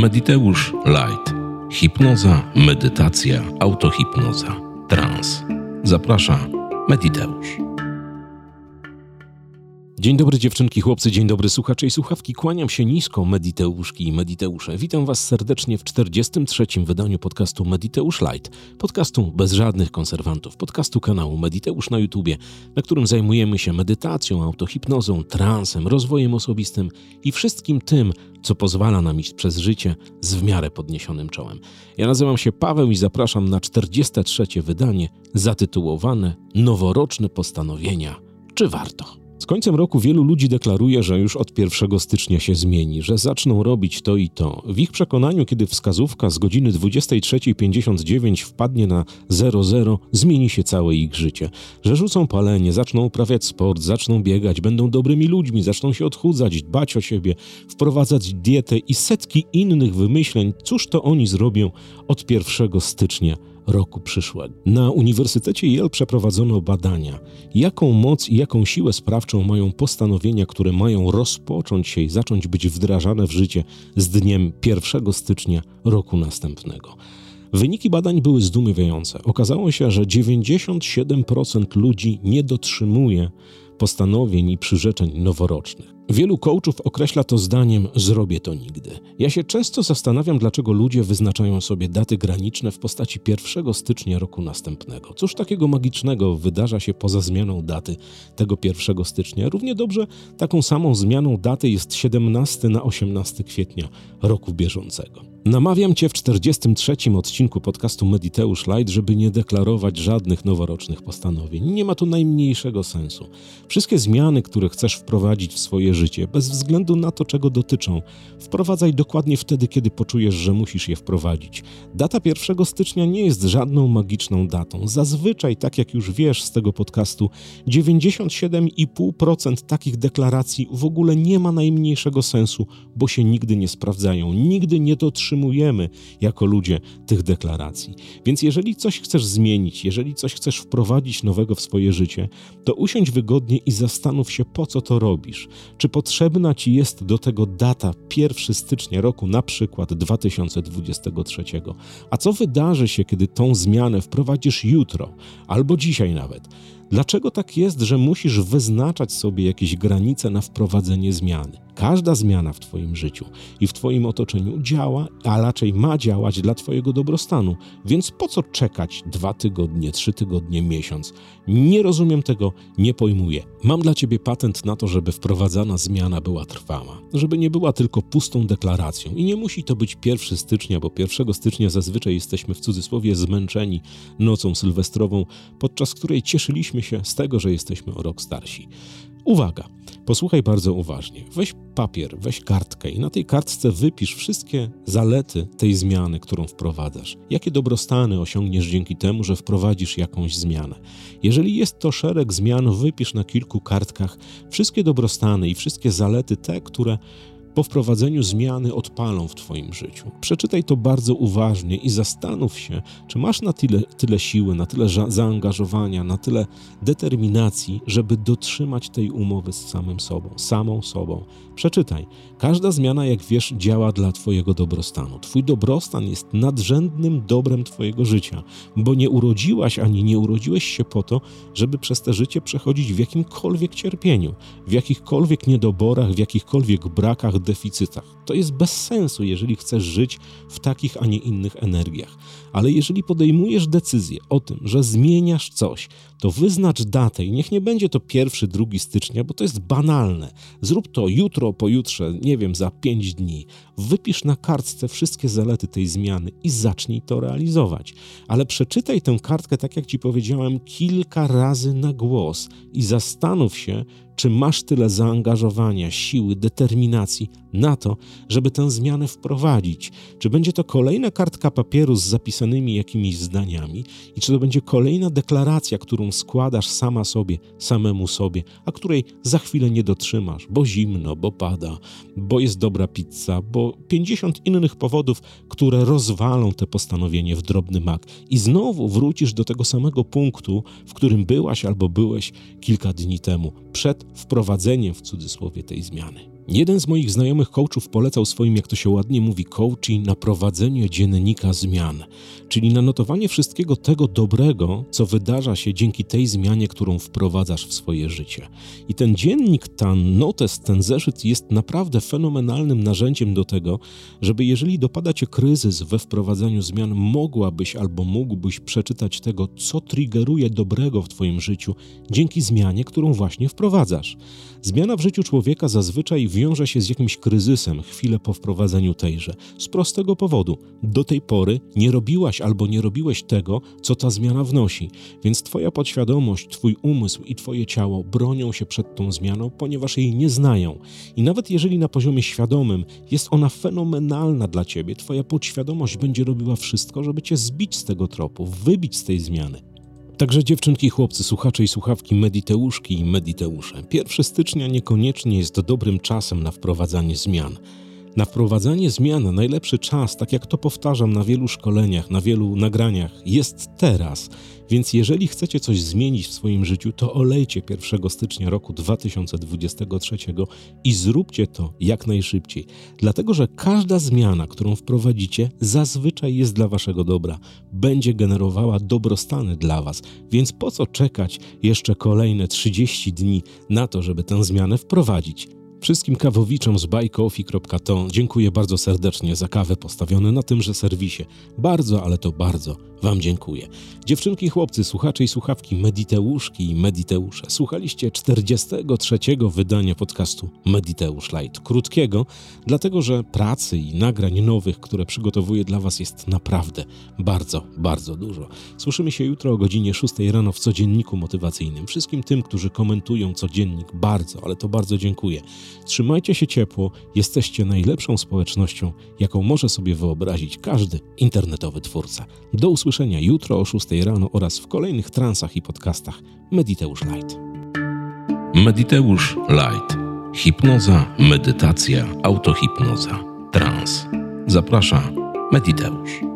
Mediteusz Light. Hipnoza, medytacja, autohipnoza, trans. Zaprasza Mediteusz. Dzień dobry dziewczynki, chłopcy, dzień dobry słuchacze i słuchawki. Kłaniam się nisko, Mediteuszki i Mediteusze. Witam Was serdecznie w 43. wydaniu podcastu Mediteusz Light. Podcastu bez żadnych konserwantów. Podcastu kanału Mediteusz na YouTubie, na którym zajmujemy się medytacją, autohipnozą, transem, rozwojem osobistym i wszystkim tym, co pozwala nam iść przez życie z w miarę podniesionym czołem. Ja nazywam się Paweł i zapraszam na 43. wydanie zatytułowane Noworoczne postanowienia. Czy warto? Końcem roku wielu ludzi deklaruje, że już od 1 stycznia się zmieni, że zaczną robić to i to. W ich przekonaniu, kiedy wskazówka z godziny 23.59 wpadnie na 00, zmieni się całe ich życie. Że rzucą palenie, zaczną uprawiać sport, zaczną biegać, będą dobrymi ludźmi, zaczną się odchudzać, dbać o siebie, wprowadzać dietę i setki innych wymyśleń. Cóż to oni zrobią od 1 stycznia? Roku przyszłego. Na Uniwersytecie Yale przeprowadzono badania, jaką moc i jaką siłę sprawczą mają postanowienia, które mają rozpocząć się i zacząć być wdrażane w życie z dniem 1 stycznia roku następnego. Wyniki badań były zdumiewające. Okazało się, że 97% ludzi nie dotrzymuje postanowień i przyrzeczeń noworocznych. Wielu coachów określa to zdaniem: Zrobię to nigdy. Ja się często zastanawiam, dlaczego ludzie wyznaczają sobie daty graniczne w postaci 1 stycznia roku następnego. Cóż takiego magicznego wydarza się poza zmianą daty tego 1 stycznia? Równie dobrze taką samą zmianą daty jest 17 na 18 kwietnia roku bieżącego. Namawiam Cię w 43. odcinku podcastu Mediteusz Light, żeby nie deklarować żadnych noworocznych postanowień. Nie ma tu najmniejszego sensu. Wszystkie zmiany, które chcesz wprowadzić w swoje życie, bez względu na to, czego dotyczą, wprowadzaj dokładnie wtedy, kiedy poczujesz, że musisz je wprowadzić. Data 1 stycznia nie jest żadną magiczną datą. Zazwyczaj, tak jak już wiesz z tego podcastu, 97,5% takich deklaracji w ogóle nie ma najmniejszego sensu, bo się nigdy nie sprawdzają, nigdy nie dotrzymujemy jako ludzie tych deklaracji. Więc jeżeli coś chcesz zmienić, jeżeli coś chcesz wprowadzić nowego w swoje życie, to usiądź wygodnie i zastanów się, po co to robisz. Czy potrzebna ci jest do tego data 1 stycznia roku, na przykład 2023? A co wydarzy się, kiedy tą zmianę wprowadzisz jutro albo dzisiaj nawet? Dlaczego tak jest, że musisz wyznaczać sobie jakieś granice na wprowadzenie zmiany? Każda zmiana w Twoim życiu i w Twoim otoczeniu działa, a raczej ma działać dla Twojego dobrostanu. Więc po co czekać dwa tygodnie, trzy tygodnie, miesiąc? Nie rozumiem tego, nie pojmuję. Mam dla Ciebie patent na to, żeby wprowadzana zmiana była trwała, żeby nie była tylko pustą deklaracją. I nie musi to być 1 stycznia, bo 1 stycznia zazwyczaj jesteśmy w cudzysłowie zmęczeni nocą sylwestrową, podczas której cieszyliśmy się z tego, że jesteśmy o rok starsi. Uwaga, posłuchaj bardzo uważnie. Weź papier, weź kartkę i na tej kartce wypisz wszystkie zalety tej zmiany, którą wprowadzasz. Jakie dobrostany osiągniesz dzięki temu, że wprowadzisz jakąś zmianę. Jeżeli jest to szereg zmian, wypisz na kilku kartkach wszystkie dobrostany i wszystkie zalety, te, które po wprowadzeniu zmiany odpalą w Twoim życiu. Przeczytaj to bardzo uważnie i zastanów się, czy masz na tyle, tyle siły, na tyle zaangażowania, na tyle determinacji, żeby dotrzymać tej umowy z samym sobą, samą sobą. Przeczytaj. Każda zmiana, jak wiesz, działa dla Twojego dobrostanu. Twój dobrostan jest nadrzędnym dobrem Twojego życia, bo nie urodziłaś ani nie urodziłeś się po to, żeby przez te życie przechodzić w jakimkolwiek cierpieniu, w jakichkolwiek niedoborach, w jakichkolwiek brakach, deficytach. To jest bez sensu, jeżeli chcesz żyć w takich, a nie innych energiach. Ale jeżeli podejmujesz decyzję o tym, że zmieniasz coś, to wyznacz datę i niech nie będzie to pierwszy, drugi stycznia, bo to jest banalne. Zrób to jutro, pojutrze, nie wiem, za pięć dni. Wypisz na kartce wszystkie zalety tej zmiany i zacznij to realizować. Ale przeczytaj tę kartkę, tak jak ci powiedziałem, kilka razy na głos i zastanów się, czy masz tyle zaangażowania, siły, determinacji na to, żeby tę zmianę wprowadzić? Czy będzie to kolejna kartka papieru z zapisanymi jakimiś zdaniami i czy to będzie kolejna deklaracja, którą składasz sama sobie, samemu sobie, a której za chwilę nie dotrzymasz, bo zimno, bo pada, bo jest dobra pizza, bo 50 innych powodów, które rozwalą te postanowienie w drobny mak i znowu wrócisz do tego samego punktu, w którym byłaś albo byłeś kilka dni temu, przed wprowadzeniem w cudzysłowie tej zmiany. Jeden z moich znajomych coachów polecał swoim, jak to się ładnie mówi, coachi na prowadzenie dziennika zmian, czyli na notowanie wszystkiego tego dobrego, co wydarza się dzięki tej zmianie, którą wprowadzasz w swoje życie. I ten dziennik, ta notes, ten zeszyt jest naprawdę fenomenalnym narzędziem do tego, żeby jeżeli dopada cię kryzys we wprowadzaniu zmian, mogłabyś albo mógłbyś przeczytać tego, co triggeruje dobrego w twoim życiu dzięki zmianie, którą właśnie wprowadzasz. Zmiana w życiu człowieka zazwyczaj wiąże się z jakimś kryzysem chwilę po wprowadzeniu tejże. Z prostego powodu. Do tej pory nie robiłaś albo nie robiłeś tego, co ta zmiana wnosi, więc Twoja podświadomość, Twój umysł i Twoje ciało bronią się przed tą zmianą, ponieważ jej nie znają. I nawet jeżeli na poziomie świadomym jest ona fenomenalna dla Ciebie, Twoja podświadomość będzie robiła wszystko, żeby Cię zbić z tego tropu, wybić z tej zmiany. Także dziewczynki chłopcy, słuchacze i słuchawki, mediteuszki i mediteusze. 1 stycznia niekoniecznie jest dobrym czasem na wprowadzanie zmian. Na wprowadzanie zmian najlepszy czas, tak jak to powtarzam na wielu szkoleniach, na wielu nagraniach, jest teraz. Więc jeżeli chcecie coś zmienić w swoim życiu, to olejcie 1 stycznia roku 2023 i zróbcie to jak najszybciej. Dlatego, że każda zmiana, którą wprowadzicie, zazwyczaj jest dla waszego dobra. Będzie generowała dobrostany dla was. Więc po co czekać jeszcze kolejne 30 dni na to, żeby tę zmianę wprowadzić? Wszystkim kawowiczom z buycoffee.to dziękuję bardzo serdecznie za kawę postawione na tymże serwisie. Bardzo, ale to bardzo Wam dziękuję. Dziewczynki chłopcy, słuchacze i słuchawki, mediteuszki i mediteusze, słuchaliście 43. wydania podcastu Mediteusz Light. Krótkiego, dlatego że pracy i nagrań nowych, które przygotowuję dla Was jest naprawdę bardzo, bardzo dużo. Słyszymy się jutro o godzinie 6 rano w codzienniku motywacyjnym. Wszystkim tym, którzy komentują codziennik, bardzo, ale to bardzo dziękuję. Trzymajcie się ciepło, jesteście najlepszą społecznością, jaką może sobie wyobrazić każdy internetowy twórca. Do usłyszenia jutro o 6 rano oraz w kolejnych transach i podcastach Mediteusz Light. Mediteusz Light. Hipnoza, medytacja, autohipnoza, trans. Zaprasza Mediteusz.